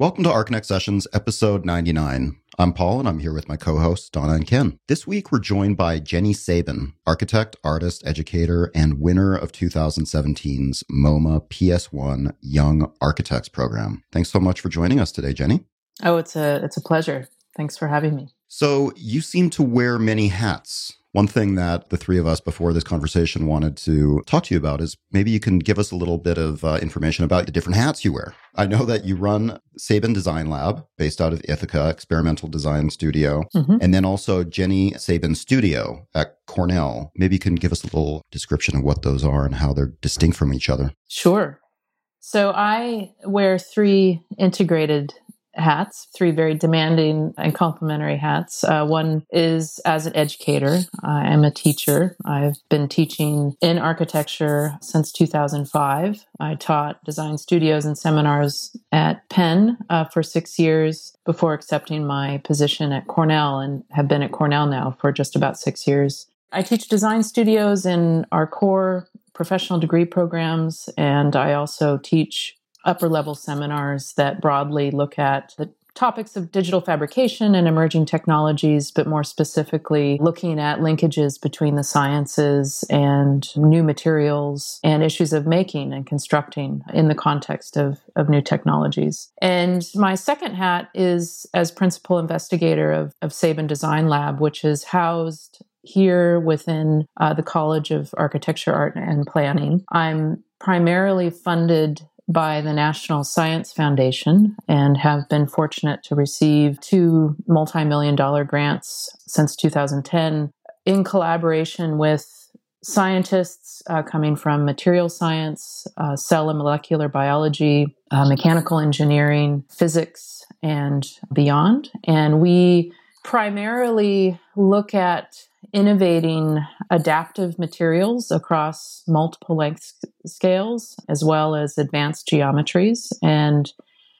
Welcome to ArcConnect Sessions, episode 99. I'm Paul, and I'm here with my co hosts, Donna and Ken. This week, we're joined by Jenny Sabin, architect, artist, educator, and winner of 2017's MoMA PS1 Young Architects Program. Thanks so much for joining us today, Jenny. Oh, it's a it's a pleasure. Thanks for having me. So, you seem to wear many hats. One thing that the three of us before this conversation wanted to talk to you about is maybe you can give us a little bit of uh, information about the different hats you wear. I know that you run Sabin Design Lab based out of Ithaca Experimental Design Studio, mm-hmm. and then also Jenny Sabin Studio at Cornell. Maybe you can give us a little description of what those are and how they're distinct from each other. Sure. So I wear three integrated hats, three very demanding and complementary hats. Uh, one is as an educator. I am a teacher. I've been teaching in architecture since 2005. I taught design studios and seminars at Penn uh, for six years before accepting my position at Cornell and have been at Cornell now for just about six years. I teach design studios in our core professional degree programs, and I also teach upper level seminars that broadly look at the topics of digital fabrication and emerging technologies, but more specifically looking at linkages between the sciences and new materials and issues of making and constructing in the context of, of new technologies. And my second hat is as principal investigator of, of Sabin Design Lab, which is housed here within uh, the College of Architecture, Art, and Planning. I'm primarily funded by the National Science Foundation and have been fortunate to receive two multi million dollar grants since 2010 in collaboration with scientists uh, coming from material science, uh, cell and molecular biology, uh, mechanical engineering, physics, and beyond. And we primarily look at innovating adaptive materials across multiple length scales as well as advanced geometries. And,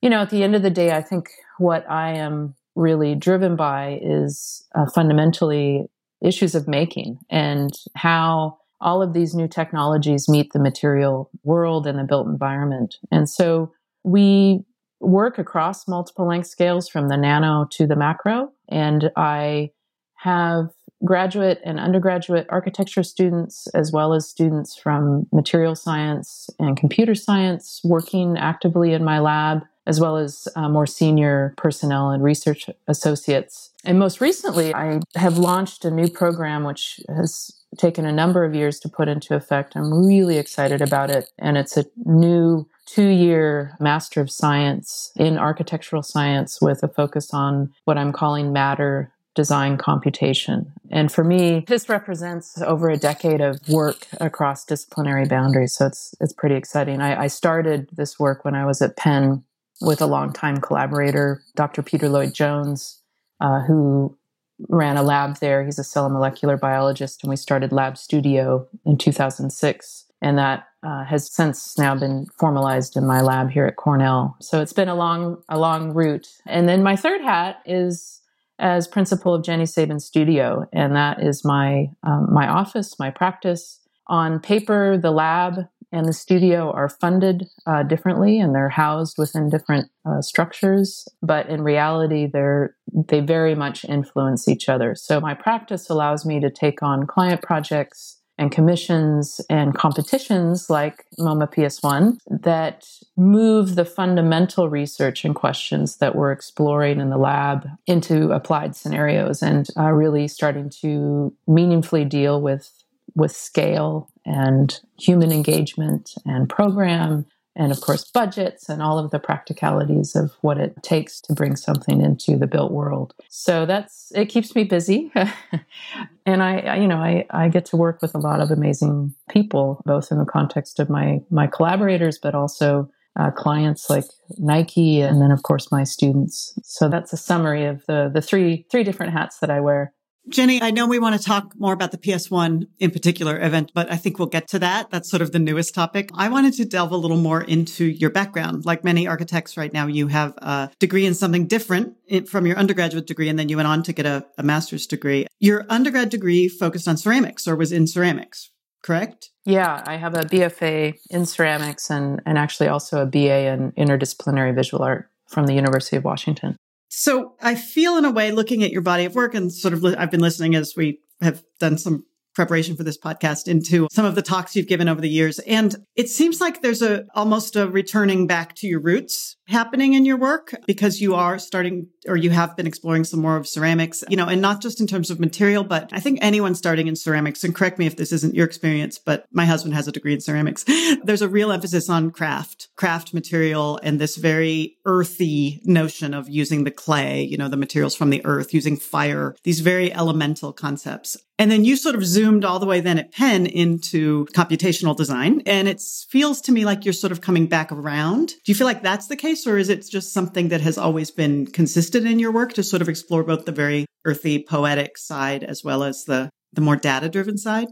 you know, at the end of the day, I think what I am really driven by is uh, fundamentally issues of making and how all of these new technologies meet the material world and the built environment. And so we work across multiple length scales from the nano to the macro. And I have graduate and undergraduate architecture students, as well as students from material science and computer science, working actively in my lab, as well as uh, more senior personnel and research associates. And most recently, I have launched a new program which has taken a number of years to put into effect. I'm really excited about it. And it's a new two year Master of Science in Architectural Science with a focus on what I'm calling matter design computation. And for me, this represents over a decade of work across disciplinary boundaries. So it's, it's pretty exciting. I, I started this work when I was at Penn with a longtime collaborator, Dr. Peter Lloyd Jones, uh, who ran a lab there. He's a cell and molecular biologist, and we started Lab Studio in 2006. And that uh, has since now been formalized in my lab here at Cornell. So it's been a long, a long route. And then my third hat is as principal of Jenny Sabin Studio, and that is my um, my office, my practice. On paper, the lab and the studio are funded uh, differently, and they're housed within different uh, structures. But in reality, they're they very much influence each other. So my practice allows me to take on client projects and commissions and competitions like MoMA PS1 that move the fundamental research and questions that we're exploring in the lab into applied scenarios and uh, really starting to meaningfully deal with with scale and human engagement and program and of course budgets and all of the practicalities of what it takes to bring something into the built world. So that's it keeps me busy. And I, you know I, I get to work with a lot of amazing people both in the context of my my collaborators but also uh, clients like nike and then of course my students. So that's a summary of the the three three different hats that i wear Jenny, I know we want to talk more about the PS1 in particular event, but I think we'll get to that. That's sort of the newest topic. I wanted to delve a little more into your background. Like many architects right now, you have a degree in something different from your undergraduate degree, and then you went on to get a, a master's degree. Your undergrad degree focused on ceramics or was in ceramics, correct? Yeah, I have a BFA in ceramics and, and actually also a BA in interdisciplinary visual art. from the University of Washington. So I feel in a way looking at your body of work and sort of li- I've been listening as we have done some preparation for this podcast into some of the talks you've given over the years. And it seems like there's a almost a returning back to your roots happening in your work because you are starting or you have been exploring some more of ceramics, you know, and not just in terms of material, but I think anyone starting in ceramics, and correct me if this isn't your experience, but my husband has a degree in ceramics. There's a real emphasis on craft, craft material, and this very earthy notion of using the clay, you know, the materials from the earth, using fire, these very elemental concepts. And then you sort of zoomed all the way then at Penn into computational design. And it feels to me like you're sort of coming back around. Do you feel like that's the case? Or is it just something that has always been consistent in your work to sort of explore both the very earthy, poetic side as well as the, the more data driven side?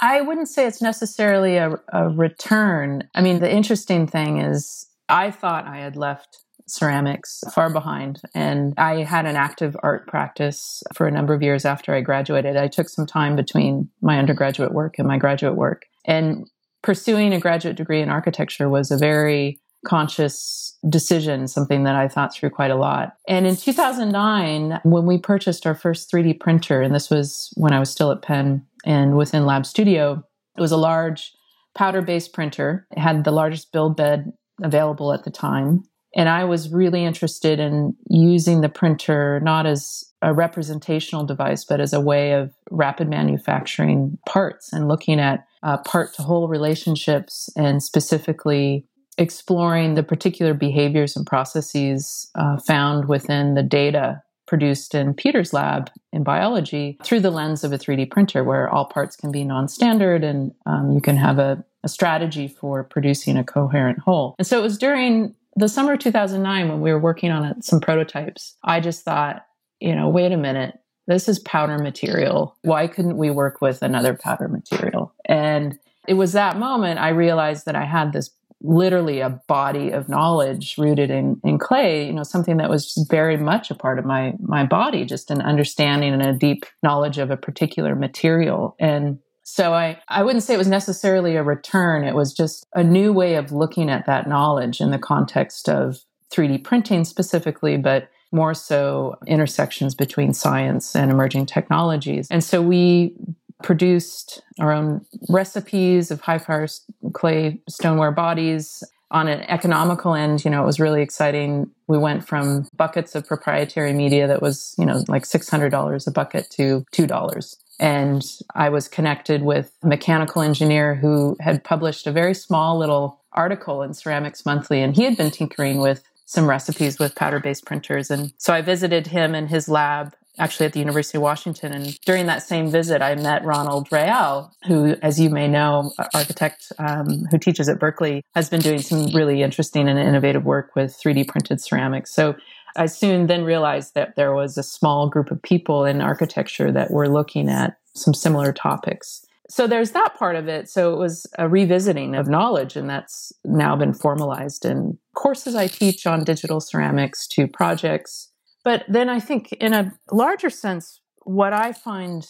I wouldn't say it's necessarily a, a return. I mean, the interesting thing is I thought I had left ceramics far behind. And I had an active art practice for a number of years after I graduated. I took some time between my undergraduate work and my graduate work. And pursuing a graduate degree in architecture was a very conscious decision, something that I thought through quite a lot. And in 2009, when we purchased our first 3D printer, and this was when I was still at Penn and within Lab Studio, it was a large powder based printer. It had the largest build bed available at the time. And I was really interested in using the printer not as a representational device, but as a way of rapid manufacturing parts and looking at uh, part to whole relationships and specifically exploring the particular behaviors and processes uh, found within the data produced in Peter's lab in biology through the lens of a 3D printer, where all parts can be non standard and um, you can have a, a strategy for producing a coherent whole. And so it was during the summer of 2009 when we were working on some prototypes i just thought you know wait a minute this is powder material. Why couldn't we work with another powder material? And it was that moment i realized that i had this literally a body of knowledge rooted in, in clay you know something that was just very much a part of my my body just an understanding and a deep knowledge of a particular material. And so I, I wouldn't say it was necessarily a return. It was just a new way of looking at that knowledge in the context of 3D printing specifically, but more so intersections between science and emerging technologies. And so we produced our own recipes of high fire clay stoneware bodies. On an economical end, you know, it was really exciting. We went from buckets of proprietary media that was, you know, like $600 a bucket to $2 and I was connected with a mechanical engineer who had published a very small little article in Ceramics Monthly, and he had been tinkering with some recipes with powder based printers. And so I visited him in his lab actually at the University of Washington. And during that same visit, I met Ronald Rael, who, as you may know, architect um, who teaches at Berkeley, has been doing some really interesting and innovative work with 3D printed ceramics. So I soon then realized that there was a small group of people in architecture that were looking at some similar topics. So there's that part of it. So it was a revisiting of knowledge, and that's now been formalized in courses I teach on digital ceramics to projects. But then I think, in a larger sense, what I find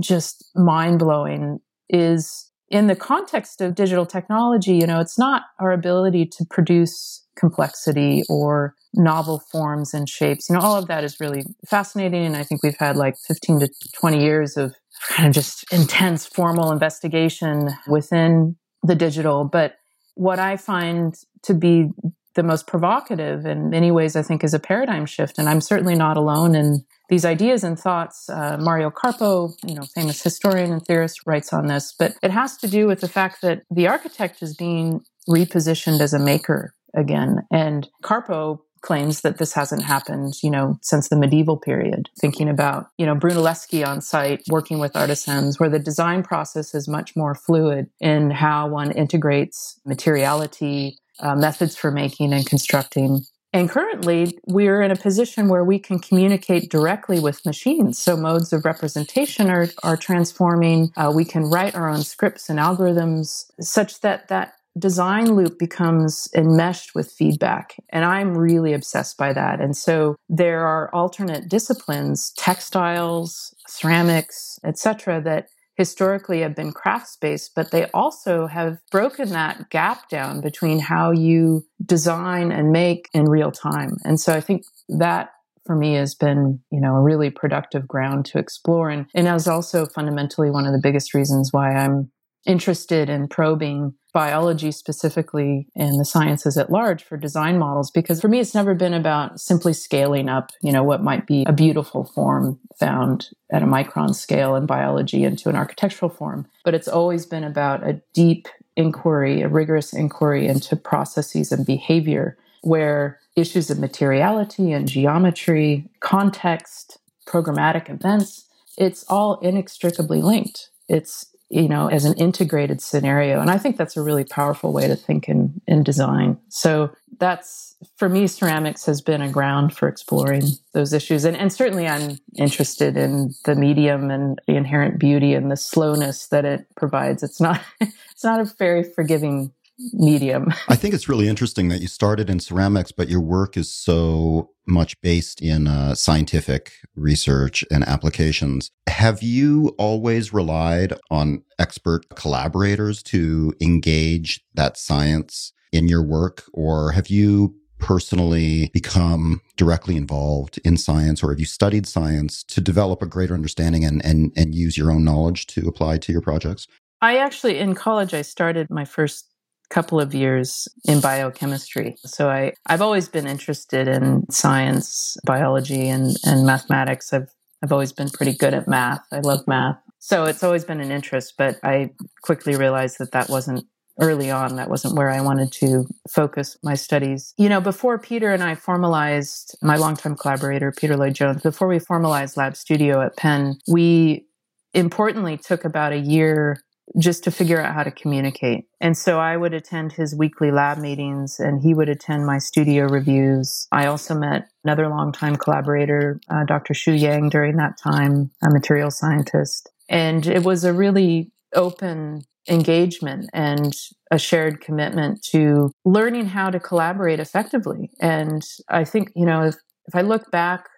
just mind blowing is in the context of digital technology, you know, it's not our ability to produce complexity or novel forms and shapes. You know, all of that is really fascinating. And I think we've had like 15 to 20 years of kind of just intense formal investigation within the digital. But what I find to be the most provocative in many ways, I think, is a paradigm shift. And I'm certainly not alone in these ideas and thoughts. Uh, Mario Carpo, you know, famous historian and theorist, writes on this. But it has to do with the fact that the architect is being repositioned as a maker again. And Carpo claims that this hasn't happened, you know, since the medieval period. Thinking about, you know, Brunelleschi on site working with artisans, where the design process is much more fluid in how one integrates materiality, uh, methods for making and constructing. And currently, we're in a position where we can communicate directly with machines. So modes of representation are, are transforming. Uh, we can write our own scripts and algorithms such that that design loop becomes enmeshed with feedback and i'm really obsessed by that and so there are alternate disciplines textiles ceramics etc that historically have been craft-based, but they also have broken that gap down between how you design and make in real time. And so I think that for me has been, you know, a really productive ground to explore. And, and is also fundamentally one of the biggest reasons why I'm interested in probing biology specifically and the sciences at large for design models because for me it's never been about simply scaling up you know what might be a beautiful form found at a micron scale in biology into an architectural form. But it's always been about a deep inquiry a rigorous inquiry into processes and behavior where issues of materiality and geometry context programmatic events it's all inextricably linked. It's you know, as an integrated scenario. And I think that's a really powerful way to think in, in design. So that's, for me, ceramics has been a ground for exploring those issues. And, and certainly I'm interested in the medium and the inherent beauty and the slowness that it provides. It's not, it's not a very forgiving medium. I think it's really interesting that you started in ceramics, but your work is so much based in uh, scientific research and applications. Have you always relied on expert collaborators to engage that science in your work, or have you personally become directly involved in science or have you studied science to develop a greater understanding and, and, and use your own knowledge to apply to your projects? I actually, in college, I started my first couple of years in biochemistry. So I, I've always been interested in science, biology, and, and mathematics. I've, I've always been pretty good at math. I love math. So it's always been an interest, but I quickly realized that that wasn't early on. That wasn't where I wanted to focus my studies. You know, before Peter and I formalized, my longtime collaborator, Peter Lloyd Jones, before we formalized Lab Studio at Penn, we importantly took about a year just to figure out how to communicate. And so I would attend his weekly lab meetings and he would attend my studio reviews. I also met another longtime collaborator, uh, Dr. Shu Yang, during that time, a material scientist. And it was a really open engagement and a shared commitment to learning how to collaborate effectively. And I think, you know, if, if I look back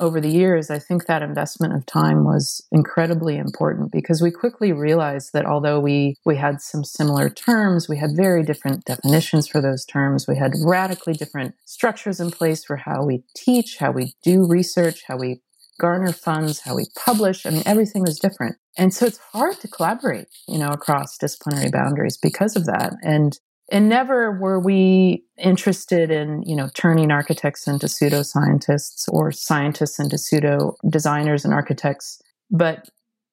over the years, I think that investment of time was incredibly important because we quickly realized that although we, we had some similar terms, we had very different definitions for those terms. We had radically different structures in place for how we teach, how we do research, how we garner funds, how we publish. I mean, everything was different. And so it's hard to collaborate, you know, across disciplinary boundaries because of that. And and never were we interested in you know turning architects into pseudoscientists or scientists into pseudo designers and architects but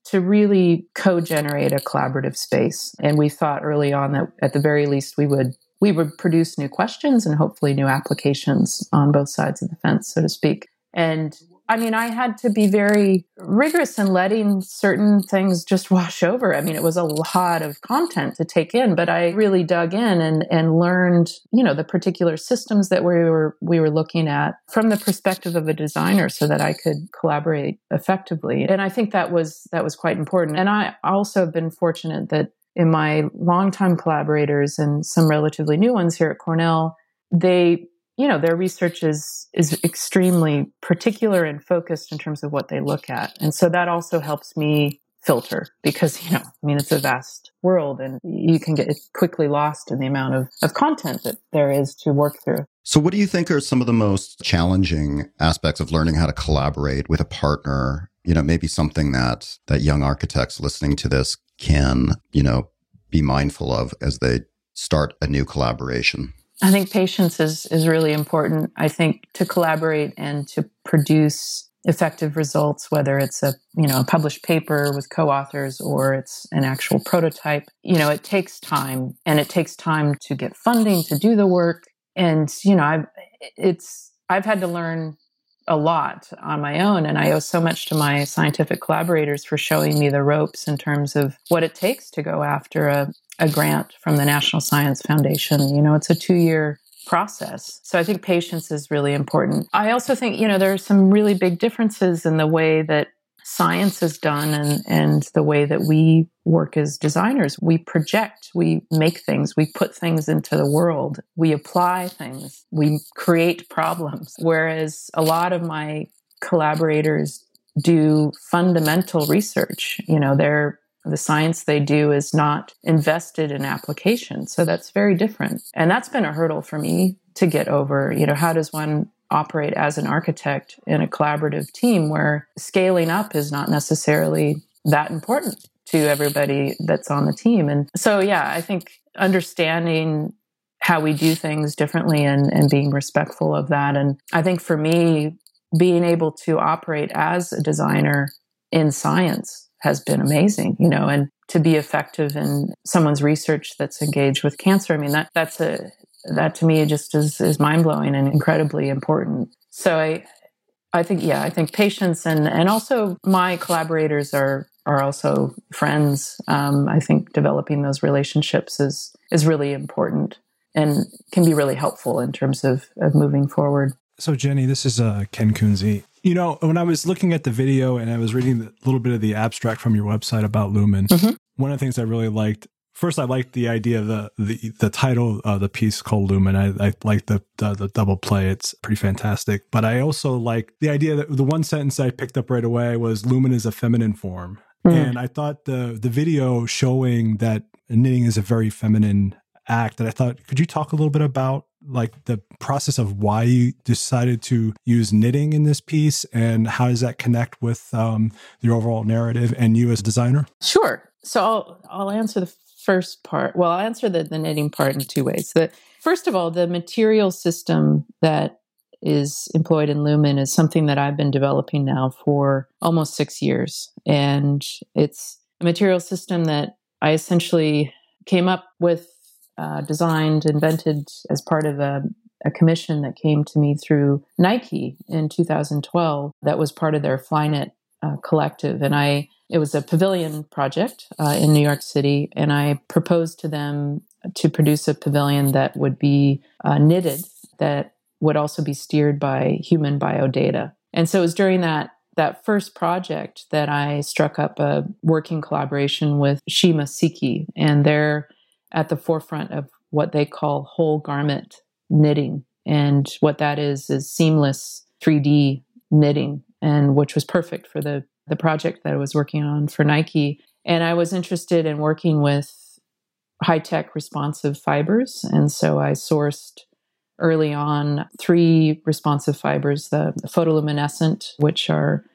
to really co-generate a collaborative space. And we thought early on that at the very least we would we would produce new questions and hopefully new applications on both sides of the fence so to speak. And I mean, I had to be very rigorous in letting certain things just wash over. I mean, it was a lot of content to take in, but I really dug in and, and learned, you know, the particular systems that we were we were looking at from the perspective of a designer so that I could collaborate effectively. And I think that was that was quite important. And I also have been fortunate that in my longtime collaborators and some relatively new ones here at Cornell, they you know their research is is extremely particular and focused in terms of what they look at. And so that also helps me filter because you know i mean it's a vast world and you can get quickly lost in the amount of, of content that there is to work through. So what do you think are some of the most challenging aspects of learning how to collaborate with a partner? You know maybe something that that young architects listening to this can you know be mindful of as they start a new collaboration I think patience is is really important. I think to collaborate and to produce effective results, whether it's a you know a published paper with co-authors or it's an actual prototype, you know, it takes time and it takes time to get funding to do the work. And you know, I've it's I've had to learn a lot on my own. And I owe so much to my scientific collaborators for showing me the ropes in terms of what it takes to go after a, a grant from the National Science Foundation. You know, it's a two year process. So I think patience is really important. I also think, you know, there are some really big differences in the way that science is done and, and the way that we work as designers. We project, we make things, we put things into the world, we apply things, we create problems. Whereas a lot of my collaborators do fundamental research. You know, they're the science they do is not invested in application. So that's very different. And that's been a hurdle for me to get over. You know, how does one operate as an architect in a collaborative team where scaling up is not necessarily that important to everybody that's on the team? And so, yeah, I think understanding how we do things differently and, and being respectful of that. And I think for me, being able to operate as a designer in science has been amazing, you know, and to be effective in someone's research that's engaged with cancer. I mean, that, that's a, that to me just is, is mind blowing and incredibly important. So I, I think, yeah, I think patience and, and also my collaborators are, are also friends. Um, I think developing those relationships is, is really important and can be really helpful in terms of, of moving forward. So, Jenny, this is uh, Ken Kunze. You know, when I was looking at the video and I was reading a little bit of the abstract from your website about Lumen, mm-hmm. one of the things I really liked. First, I liked the idea of the the, the title of the piece called Lumen. I, I like the, the, the double play; it's pretty fantastic. But I also like the idea that the one sentence I picked up right away was "Lumen is a feminine form," mm. and I thought the the video showing that knitting is a very feminine act. And I thought, could you talk a little bit about like the process of why you decided to use knitting in this piece and how does that connect with um, the overall narrative and you as a designer? Sure. So I'll, I'll answer the first part. Well, I'll answer the, the knitting part in two ways. The, first of all, the material system that is employed in Lumen is something that I've been developing now for almost six years. And it's a material system that I essentially came up with uh, designed, invented as part of a, a, commission that came to me through Nike in 2012. That was part of their Flyknit uh, collective, and I it was a pavilion project uh, in New York City, and I proposed to them to produce a pavilion that would be uh, knitted, that would also be steered by human biodata. And so it was during that that first project that I struck up a working collaboration with Shima Seiki, and their at the forefront of what they call whole garment knitting. And what that is is seamless 3D knitting, and which was perfect for the, the project that I was working on for Nike. And I was interested in working with high tech responsive fibers. And so I sourced early on three responsive fibers the, photoluminescent, which are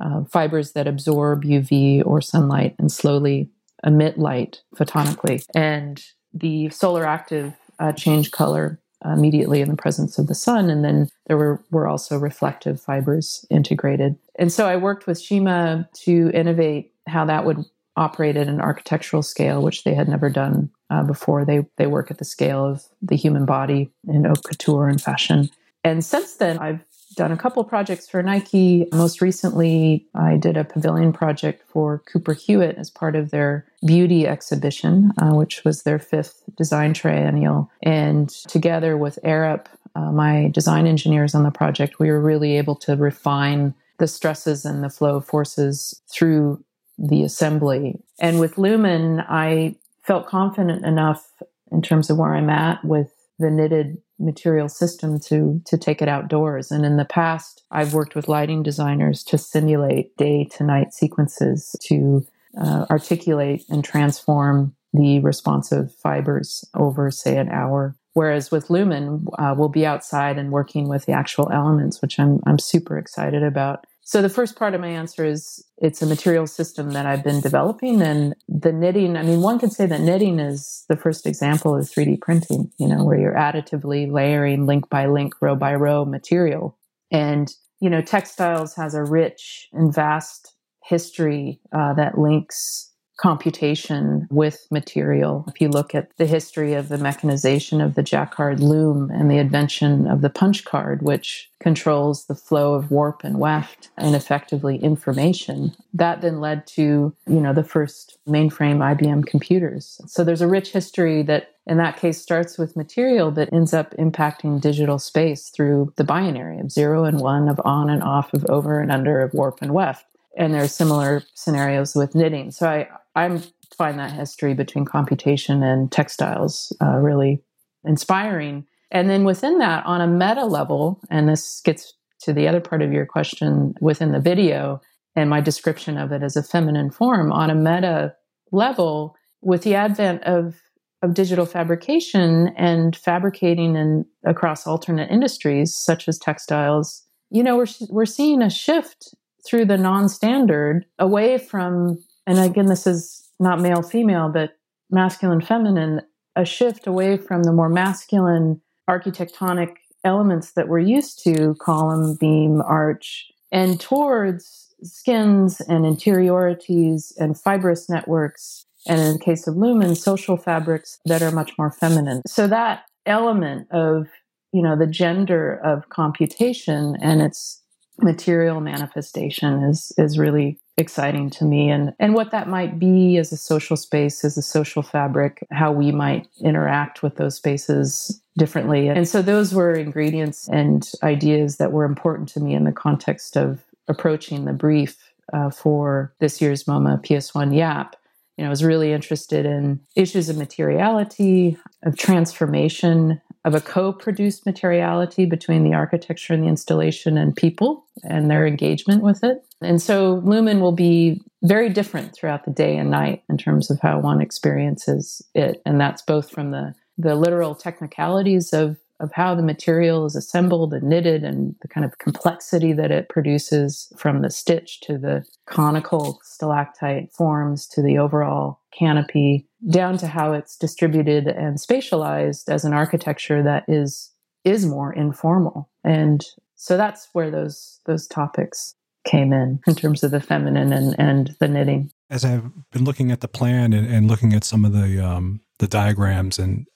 uh, fibers that absorb UV or sunlight and slowly emit light photonically. And the solar active uh, change color immediately in the presence of the sun. And then there were, were also reflective fibers integrated. And so I worked with Shima to innovate how that would operate at an architectural scale, which they had never done uh, before. They, they work at the scale of the human body in haute couture and fashion. And since then, I've done a couple projects for Nike. Most recently, I did a pavilion project for Cooper Hewitt as part of their beauty exhibition, uh, which was their fifth design triennial. And together with Arup, uh, my design engineers on the project, we were really able to refine the stresses and the flow of forces through the assembly. And with Lumen, I felt confident enough in terms of where I'm at with the knitted material system to to take it outdoors. And in the past i've worked with lighting designers to simulate day to night sequences to uh, articulate and transform the responsive fibers over say an hour. Whereas with lumen uh, we'll be outside and working with the actual elements which i'm i'm super excited about so the first part of my answer is it's a material system that I've been developing and the knitting, I mean, one could say that knitting is the first example of 3D printing, you know, where you're additively layering link by link, row by row material. And, you know, textiles has a rich and vast history uh, that links computation with material. If you look at the history of the mechanization of the jacquard loom and the invention of the punch card, which controls the flow of warp and weft and effectively information, that then led to, you know, the first mainframe IBM computers. So there's a rich history that in that case starts with material but ends up impacting digital space through the binary of zero and one, of on and off, of over and under, of warp and weft and there are similar scenarios with knitting. So I I find that history between computation and textiles uh, really inspiring. And then within that, on a meta level, and this gets to the other part of your question within the video and my description of it as a feminine form, on a meta level, with the advent of of digital fabrication and fabricating in across alternate industries such as textiles, you know, we're we're seeing a shift through the non-standard away from and again this is not male female but masculine feminine a shift away from the more masculine architectonic elements that we're used to column beam arch and towards skins and interiorities and fibrous networks and in the case of lumen social fabrics that are much more feminine. So that element of you know the gender of computation and its material manifestation is is really exciting to me. And and what that might be as a social space as a social fabric how we might interact with those spaces differently. And so those were ingredients and ideas that were important to me in the context of approaching the brief uh, for this year's MoMA PS1 YAP. You know, I was really interested in issues of materiality, of transformation, of a co-produced materiality between the architecture and the installation and people and their engagement with it. And so Lumen will be very different throughout the day and night in terms of how one experiences it. And that's both from the the literal technicalities of of how the material is assembled and knitted and the kind of complexity that it produces from the stitch to the conical stalactite forms to the overall canopy down to how it's distributed and spatialized as an architecture that is is more informal and so that's where those those topics came in in terms of the feminine and and the knitting as i've been looking at the plan and, and looking at some of the um the diagrams and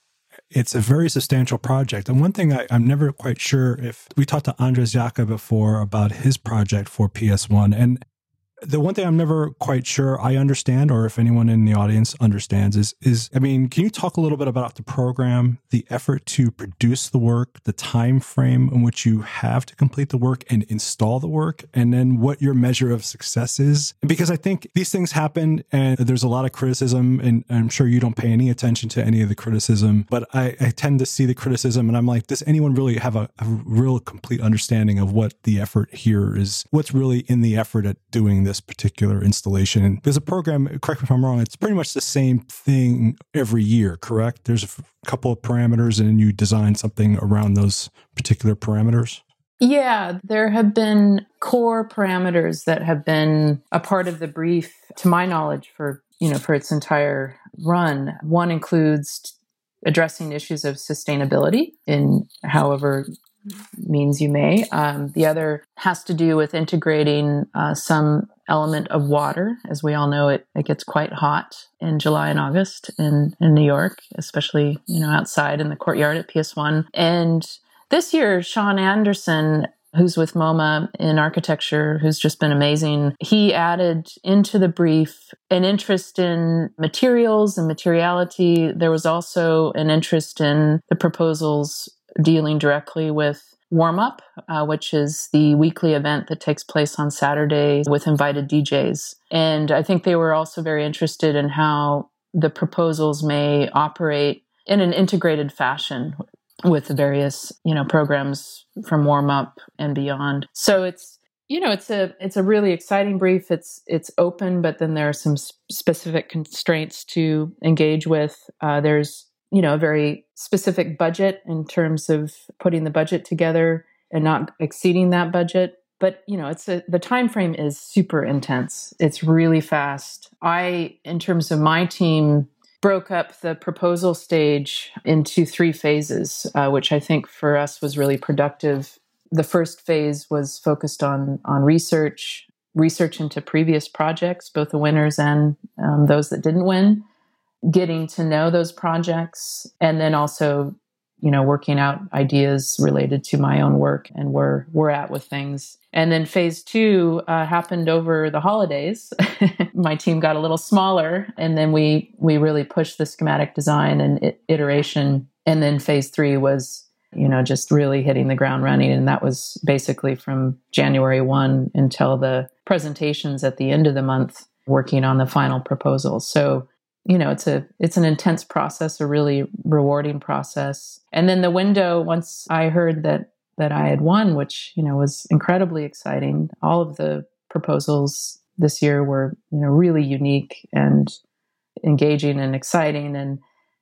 it's a very substantial project. And one thing I, am never quite sure if we talked to Andres Jaque before about his project for PS1. And the one thing I'm never quite sure I understand, or if anyone in the audience understands, is is I mean, can you talk a little bit about the program, the effort to produce the work, the time frame in which you have to complete the work and install the work, and then what your measure of success is? Because I think these things happen, and there's a lot of criticism, and I'm sure you don't pay any attention to any of the criticism, but I, I tend to see the criticism, and I'm like, does anyone really have a, a real complete understanding of what the effort here is? What's really in the effort at doing this? This particular installation. There's a program, correct me if I'm wrong, it's pretty much the same thing every year, correct? There's a couple of parameters and you design something around those particular parameters? Yeah, there have been core parameters that have been a part of the brief, to my knowledge, for you know for its entire run. One includes addressing issues of sustainability in however means you may. Um, the other has to do with integrating uh, some element of water. As we all know, it, it gets quite hot in July and August in, in New York, especially, you know, outside in the courtyard at PS1. And this year, Sean Anderson who's with MoMA in architecture, who's just been amazing. He added into the brief an interest in materials and materiality. There was also an interest in the proposals dealing directly with Warm Up, uh, which is the weekly event that takes place on Saturday with invited DJs. And I think they were also very interested in how the proposals may operate in an integrated fashion with the various, you know, programs from Warm Up and beyond. So it's you know it's a it's a really exciting brief it's it's open but then there are some specific constraints to engage with uh, there's you know a very specific budget in terms of putting the budget together and not exceeding that budget. But you know it's a, the time frame is super intense. It's really fast. I in terms of my team broke up the proposal stage into three phases uh, which i think for us was really productive. The first phase was focused on on research research into previous projects both the winners and um, those that didn't win getting to know those projects and then also you know working out ideas related to my own work and where we're at with things. And then phase two uh, happened over the holidays. My team got a little smaller and then we we really pushed the schematic design and iteration. And then phase three was you know just really hitting the ground running. And that was basically from january 1 until the presentations at the end of the month working on the final proposals so you know it's a it's an intense process a really rewarding process and then the window once i heard that that i had won which you know was incredibly exciting all of the proposals this year were you know really unique and engaging and exciting. And,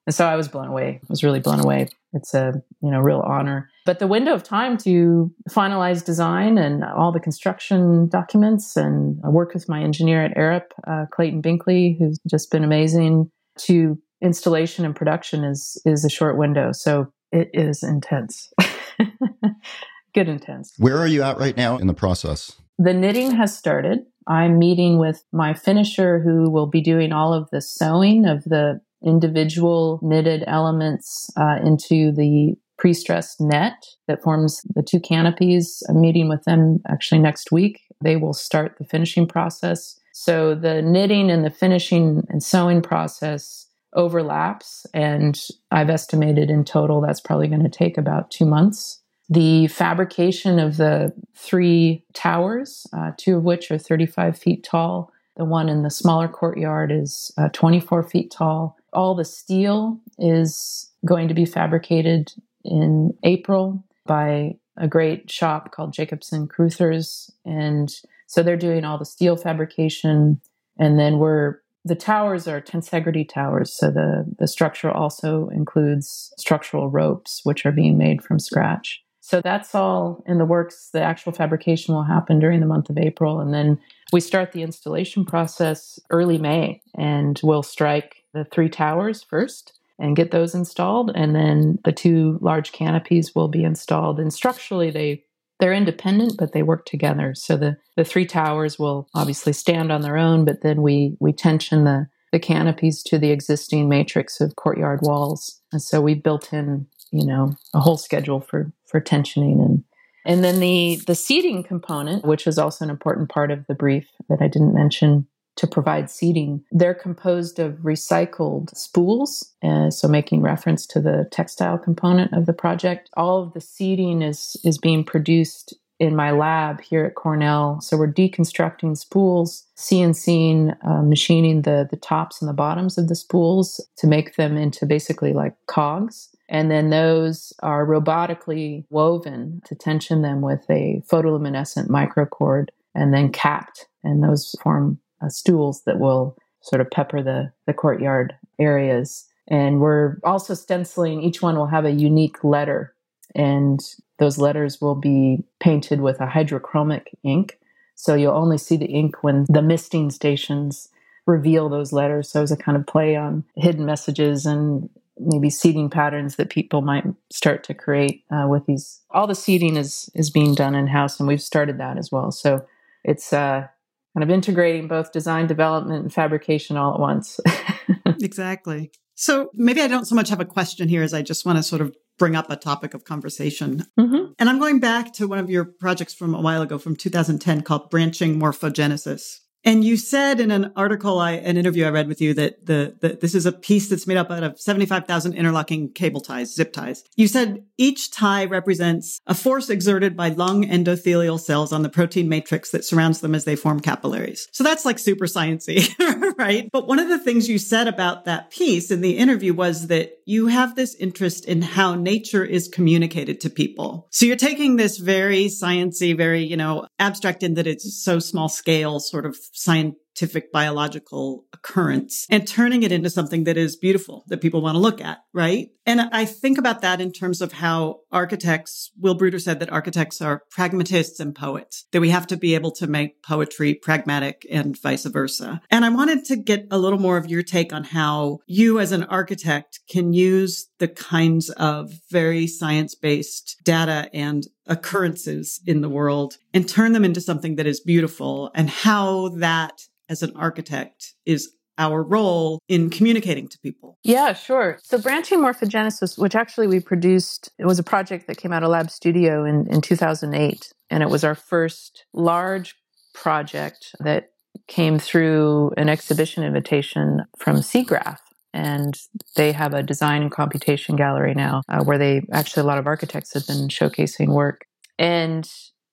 and so I was blown away. I was really blown away. It's a you know real honor. But the window of time to finalize design and all the construction documents, and I worked with my engineer at Arup, uh, Clayton Binkley, who's just been amazing. To installation and production is is a short window, so it is intense. Good intense. Where are you at right now in the process? The knitting has started. I'm meeting with my finisher who will be doing all of the sewing of the individual knitted elements uh, into the pre-stressed net that forms the two canopies. I'm meeting with them actually next week. They will start the finishing process. So the knitting and the finishing and sewing process overlaps, and I've estimated in total that's probably going to take about two months. The fabrication of the three towers, uh, two of which are 35 feet tall, the one in the smaller courtyard is uh, 24 feet tall. All the steel is going to be fabricated in April by a great shop called Jacobson Cruthers. And so they're doing all the steel fabrication. And then we're, the towers are tensegrity towers. So the, the structure also includes structural ropes, which are being made from scratch. So that's all in the works. The actual fabrication will happen during the month of April. And then we start the installation process early May and we'll strike the three towers first and get those installed. And then the two large canopies will be installed. And structurally, they they're independent, but they work together. So the, the three towers will obviously stand on their own, but then we we tension the the canopies to the existing matrix of courtyard walls. And so we built in you know a whole schedule for for tensioning and and then the the seating component which is also an important part of the brief that i didn't mention to provide seating they're composed of recycled spools uh, so making reference to the textile component of the project all of the seating is is being produced in my lab here at Cornell. So we're deconstructing spools, CNCing, uh, machining the, the tops and the bottoms of the spools to make them into basically like cogs. And then those are robotically woven to tension them with a photoluminescent microcord and then capped. And those form uh, stools that will sort of pepper the, the courtyard areas. And we're also stenciling, each one will have a unique letter. And those letters will be painted with a hydrochromic ink. So you'll only see the ink when the misting stations reveal those letters. So as a kind of play on hidden messages and maybe seeding patterns that people might start to create uh, with these. All the seating is is being done in house, and we've started that as well. So it's uh, kind of integrating both design development and fabrication all at once. exactly. So maybe I don't so much have a question here as I just want to sort of bring up a topic of conversation. Mm-hmm. And I'm going back to one of your projects from a while ago from 2010 called Branching Morphogenesis. And you said in an article, I, an interview I read with you that the, the this is a piece that's made up out of 75,000 interlocking cable ties, zip ties. You said each tie represents a force exerted by lung endothelial cells on the protein matrix that surrounds them as they form capillaries. So that's like super sciency, right? But one of the things you said about that piece in the interview was that you have this interest in how nature is communicated to people. So you're taking this very sciency, very, you know, abstract in that it's so small scale sort of science scientific biological occurrence and turning it into something that is beautiful that people want to look at, right? And I think about that in terms of how architects, Will Bruder said that architects are pragmatists and poets, that we have to be able to make poetry pragmatic and vice versa. And I wanted to get a little more of your take on how you as an architect can use the kinds of very science based data and occurrences in the world and turn them into something that is beautiful and how that as an architect is our role in communicating to people. Yeah, sure. So branching morphogenesis, which actually we produced, it was a project that came out of Lab Studio in, in 2008. And it was our first large project that came through an exhibition invitation from SIGGRAPH. And they have a design and computation gallery now uh, where they actually, a lot of architects have been showcasing work. And,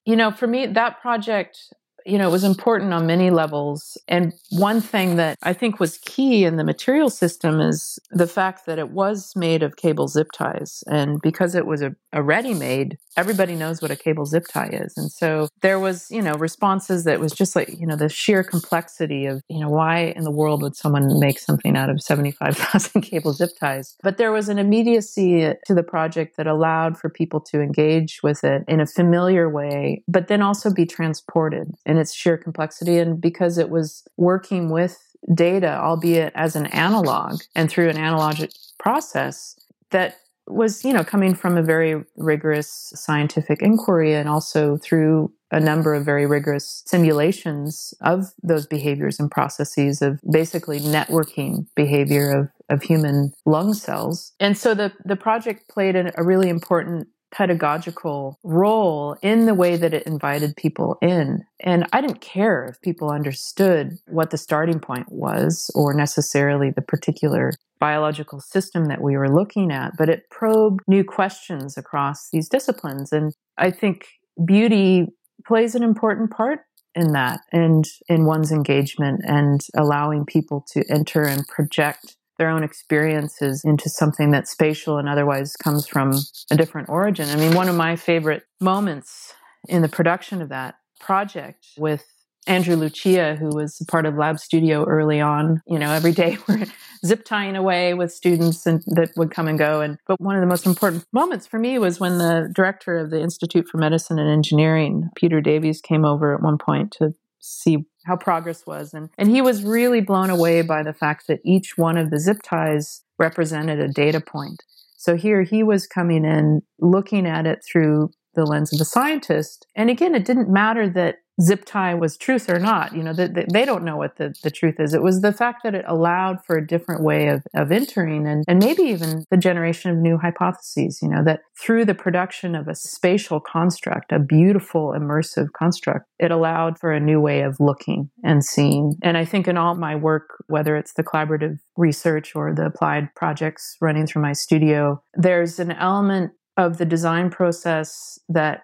you know, for me, that project you know, it was important on many levels. And one thing that I think was key in the material system is the fact that it was made of cable zip ties. And because it was a, a ready made, everybody knows what a cable zip tie is. And so there was, you know, responses that was just like, you know, the sheer complexity of, you know, why in the world would someone make something out of 75,000 cable zip ties? But there was an immediacy to the project that allowed for people to engage with it in a familiar way, but then also be transported in its sheer complexity. And because it was working with data, albeit as an analog and through an analogic process, that was, you know, coming from a very rigorous scientific inquiry and also through a number of very rigorous simulations of those behaviors and processes of basically networking behavior of, of human lung cells. And so the, the project played a really important pedagogical role in the way that it invited people in. And I didn't care if people understood what the starting point was or necessarily the particular biological system that we were looking at, but it probed new questions across these disciplines. And I think beauty plays an important part in that and in one's engagement and allowing people to enter and project their own experiences into something that's spatial and otherwise comes from a different origin. I mean, one of my favorite moments in the production of that project with Andrew Lucia, who was part of Lab Studio early on, you know, every day we're zip tying away with students and that would come and go. And but one of the most important moments for me was when the director of the Institute for Medicine and Engineering, Peter Davies, came over at one point to see how progress was. And, and he was really blown away by the fact that each one of the zip ties represented a data point. So here he was coming in, looking at it through the lens of a scientist. And again, it didn't matter that zip tie was truth or not. You know, they, they don't know what the, the truth is. It was the fact that it allowed for a different way of, of entering and, and maybe even the generation of new hypotheses, you know, that through the production of a spatial construct, a beautiful immersive construct, it allowed for a new way of looking and seeing. And I think in all my work, whether it's the collaborative research or the applied projects running through my studio, there's an element of the design process that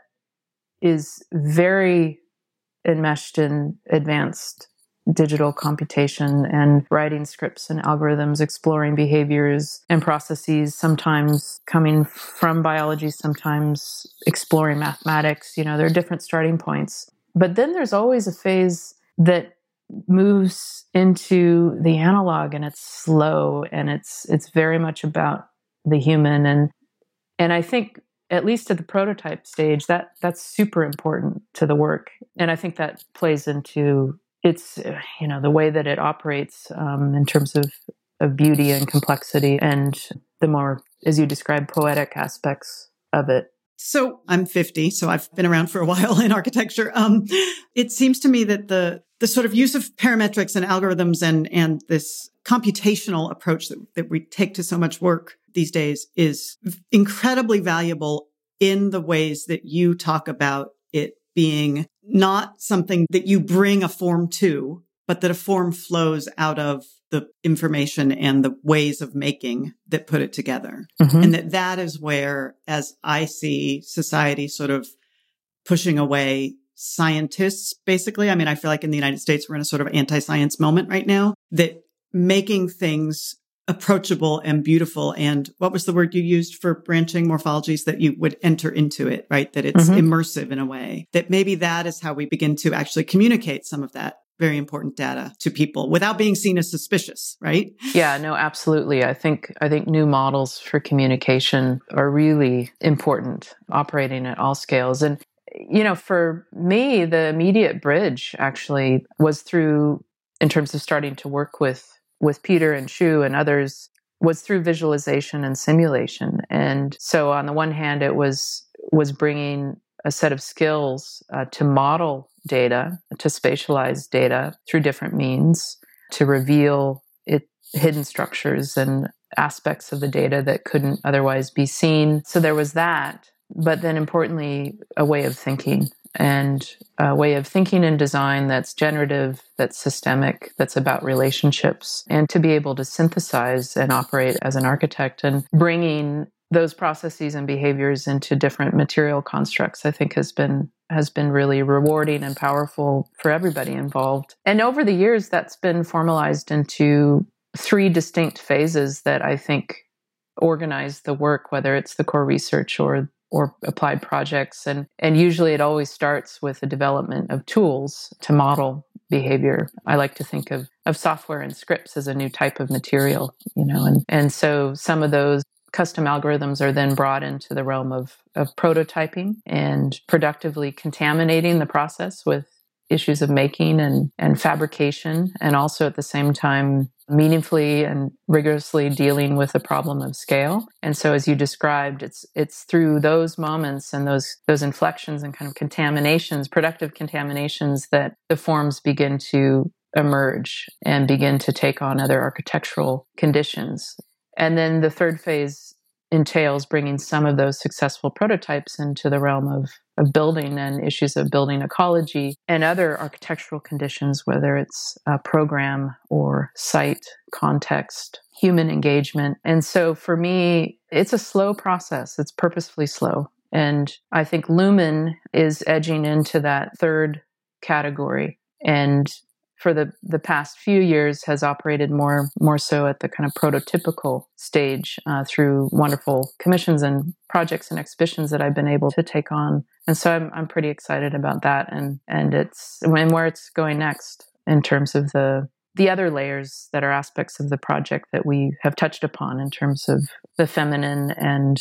is very enmeshed in advanced digital computation and writing scripts and algorithms, exploring behaviors and processes, sometimes coming from biology, sometimes exploring mathematics. You know, there are different starting points. But then there's always a phase that moves into the analog and it's slow and it's it's very much about the human and and I think at least at the prototype stage, that that's super important to the work, and I think that plays into its you know the way that it operates um, in terms of of beauty and complexity, and the more, as you describe poetic aspects of it. So I'm 50, so I've been around for a while in architecture. Um, it seems to me that the the sort of use of parametrics and algorithms and and this computational approach that, that we take to so much work these days is incredibly valuable in the ways that you talk about it being not something that you bring a form to, but that a form flows out of the information and the ways of making that put it together. Mm-hmm. And that that is where, as I see society sort of pushing away scientists, basically. I mean, I feel like in the United States, we're in a sort of anti-science moment right now that making things approachable and beautiful. And what was the word you used for branching morphologies that you would enter into it, right? That it's mm-hmm. immersive in a way that maybe that is how we begin to actually communicate some of that very important data to people without being seen as suspicious, right? Yeah, no, absolutely. I think I think new models for communication are really important operating at all scales and you know, for me the immediate bridge actually was through in terms of starting to work with with Peter and Shu and others was through visualization and simulation. And so on the one hand, it was was bringing a set of skills uh, to model data, to spatialize data through different means, to reveal it hidden structures and aspects of the data that couldn't otherwise be seen. So there was that. But then importantly, a way of thinking and a way of thinking and design that's generative, that's systemic, that's about relationships, and to be able to synthesize and operate as an architect and bringing those processes and behaviors into different material constructs, I think has been has been really rewarding and powerful for everybody involved. And over the years, that's been formalized into three distinct phases that I think organize the work, whether it's the core research or or applied projects. And and usually it always starts with the development of tools to model behavior. I like to think of of software and scripts as a new type of material, you know, and, and so some of those custom algorithms are then brought into the realm of, of prototyping and productively contaminating the process with issues of making and, and fabrication, and also at the same time meaningfully and rigorously dealing with the problem of scale. And so as you described, it's it's through those moments and those those inflections and kind of contaminations, productive contaminations that the forms begin to emerge and begin to take on other architectural conditions. And then the third phase entails bringing some of those successful prototypes into the realm of, of building and issues of building ecology and other architectural conditions, whether it's a program or site, context, human engagement. And so for me, it's a slow process, it's purposefully slow. And I think Lumen is edging into that third category. And for the, the past few years has operated more more so at the kind of prototypical stage uh, through wonderful commissions and projects and exhibitions that I've been able to take on. And so I'm I'm pretty excited about that and and it's and where it's going next in terms of the the other layers that are aspects of the project that we have touched upon in terms of the feminine and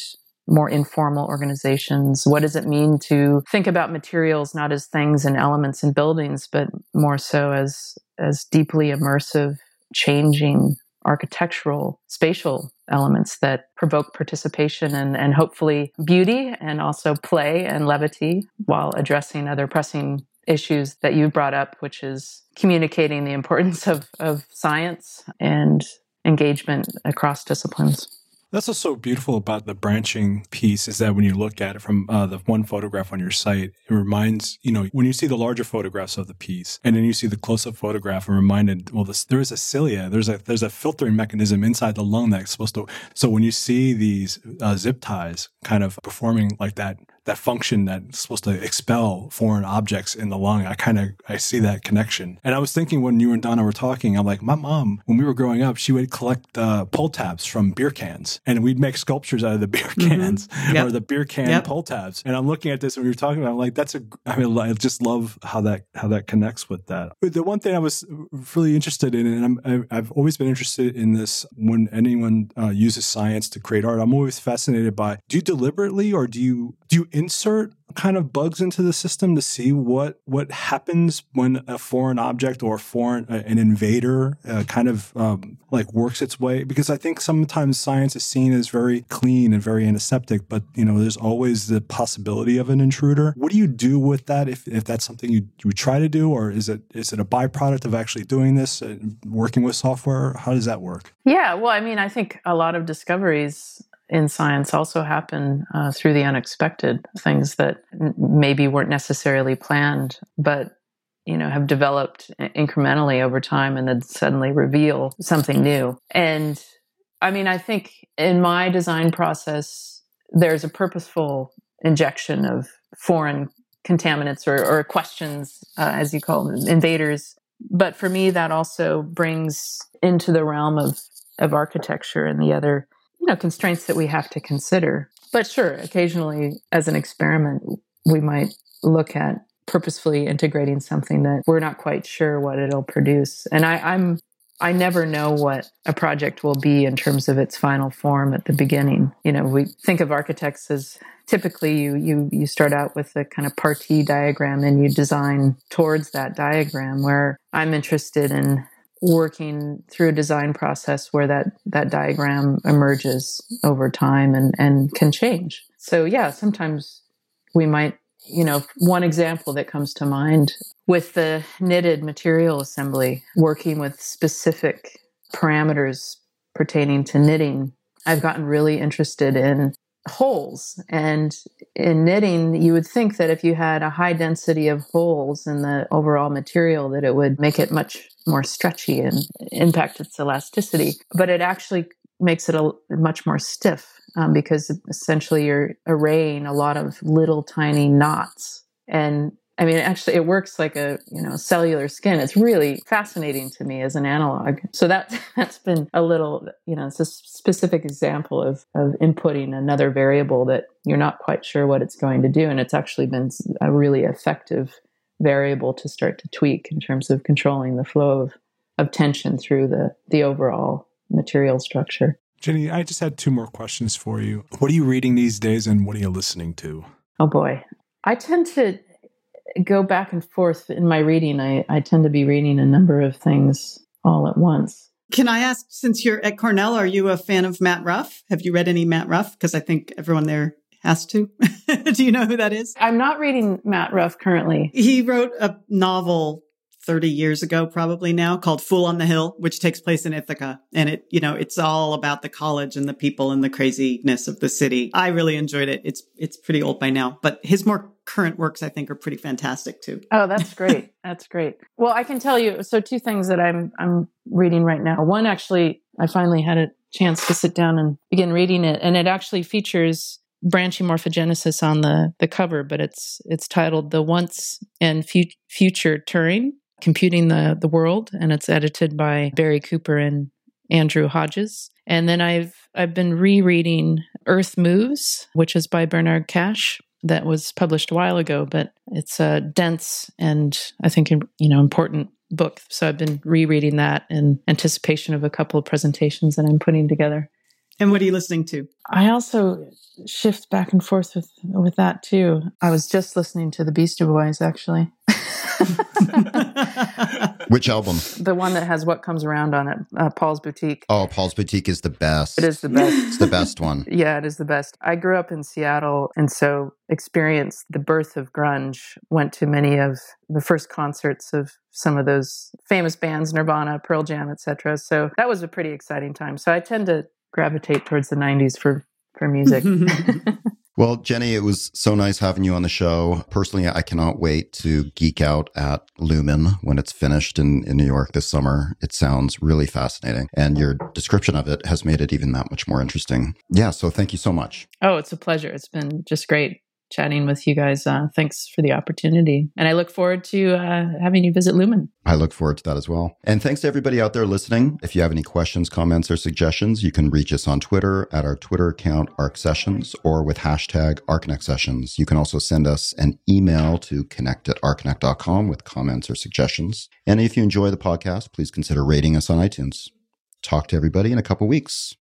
more informal organizations? What does it mean to think about materials not as things and elements and buildings, but more so as as deeply immersive, changing architectural, spatial elements that provoke participation and, and hopefully beauty and also play and levity while addressing other pressing issues that you brought up, which is communicating the importance of, of science and engagement across disciplines. That's what's so beautiful about the branching piece is that when you look at it from uh, the one photograph on your site, it reminds, you know, when you see the larger photographs of the piece and then you see the close up photograph and reminded, well, this, there is a cilia, there's a, there's a filtering mechanism inside the lung that's supposed to, so when you see these uh, zip ties kind of performing like that that function that's supposed to expel foreign objects in the lung. I kind of I see that connection. And I was thinking when you and Donna were talking, I'm like, my mom, when we were growing up, she would collect uh, pull tabs from beer cans, and we'd make sculptures out of the beer mm-hmm. cans mm-hmm. yep. or the beer can yep. pull tabs. And I'm looking at this when we were talking about, I'm like, that's a. I mean, I just love how that how that connects with that. The one thing I was really interested in, and I'm, I've always been interested in this when anyone uh, uses science to create art. I'm always fascinated by. Do you deliberately or do you do you insert kind of bugs into the system to see what what happens when a foreign object or foreign uh, an invader uh, kind of um, like works its way? Because i think sometimes science is seen as very clean and very antiseptic but you know there's always the possibility of an intruder. What do you do with that if, if that's something you, you try to do or is it is it a byproduct of actually doing this and working with software? How does that work? Yeah well i mean i think a lot of discoveries in science also happen uh, through the unexpected things that n- maybe weren't necessarily planned, but you know have developed incrementally over time and then suddenly reveal something new. And I mean, I think in my design process, there's a purposeful injection of foreign contaminants or, or questions, uh, as you call them, invaders. But for me, that also brings into the realm of of architecture and the other you know constraints that we have to consider. But sure, occasionally as an experiment, we might look at purposefully integrating something that we're not quite sure what it'll produce. And I, I'm I never know what a project will be in terms of its final form at the beginning. You know, we think of architects as typically you you you start out with a kind of parti diagram and you design towards that diagram where I'm interested in working through a design process where that that diagram emerges over time and and can change so yeah sometimes we might you know one example that comes to mind with the knitted material assembly working with specific parameters pertaining to knitting i've gotten really interested in holes. And in knitting, you would think that if you had a high density of holes in the overall material, that it would make it much more stretchy and impact its elasticity. But it actually makes it a much more stiff um, because essentially you're arraying a lot of little tiny knots. And I mean, actually, it works like a you know cellular skin. It's really fascinating to me as an analog. So that that's been a little you know it's a specific example of of inputting another variable that you're not quite sure what it's going to do, and it's actually been a really effective variable to start to tweak in terms of controlling the flow of of tension through the the overall material structure. Jenny, I just had two more questions for you. What are you reading these days and what are you listening to? Oh boy. I tend to go back and forth in my reading. I, I tend to be reading a number of things all at once. Can I ask, since you're at Cornell, are you a fan of Matt Ruff? Have you read any Matt Ruff? Because I think everyone there has to. Do you know who that is? I'm not reading Matt Ruff currently. He wrote a novel 30 years ago, probably now, called Fool on the Hill, which takes place in Ithaca. And it, you know, it's all about the college and the people and the craziness of the city. I really enjoyed it. It's, it's pretty old by now, but his more current works, I think, are pretty fantastic too. Oh, that's great. that's great. Well, I can tell you, so two things that I'm, I'm reading right now. One, actually, I finally had a chance to sit down and begin reading it. And it actually features branching morphogenesis on the the cover, but it's it's titled "The Once and Future Turing: Computing the, the World, and it's edited by Barry Cooper and Andrew Hodges. And then I've I've been rereading Earth Moves, which is by Bernard Cache, that was published a while ago, but it's a dense and I think you know important book. So I've been rereading that in anticipation of a couple of presentations that I'm putting together. And what are you listening to? I also shift back and forth with with that too. I was just listening to the Beastie Boys actually. Which album? The one that has what comes around on it, uh, Paul's Boutique. Oh, Paul's Boutique is the best. It is the best. it's the best one. Yeah, it is the best. I grew up in Seattle and so experienced the birth of grunge, went to many of the first concerts of some of those famous bands, Nirvana, Pearl Jam, etc. So that was a pretty exciting time. So I tend to gravitate towards the 90s for for music. Well, Jenny, it was so nice having you on the show. Personally, I cannot wait to geek out at Lumen when it's finished in, in New York this summer. It sounds really fascinating. And your description of it has made it even that much more interesting. Yeah. So thank you so much. Oh, it's a pleasure. It's been just great chatting with you guys. Uh, thanks for the opportunity. And I look forward to uh, having you visit Lumen. I look forward to that as well. And thanks to everybody out there listening. If you have any questions, comments, or suggestions, you can reach us on Twitter at our Twitter account, Arc Sessions, or with hashtag ArcConnect Sessions. You can also send us an email to connect at arconnect.com with comments or suggestions. And if you enjoy the podcast, please consider rating us on iTunes. Talk to everybody in a couple weeks.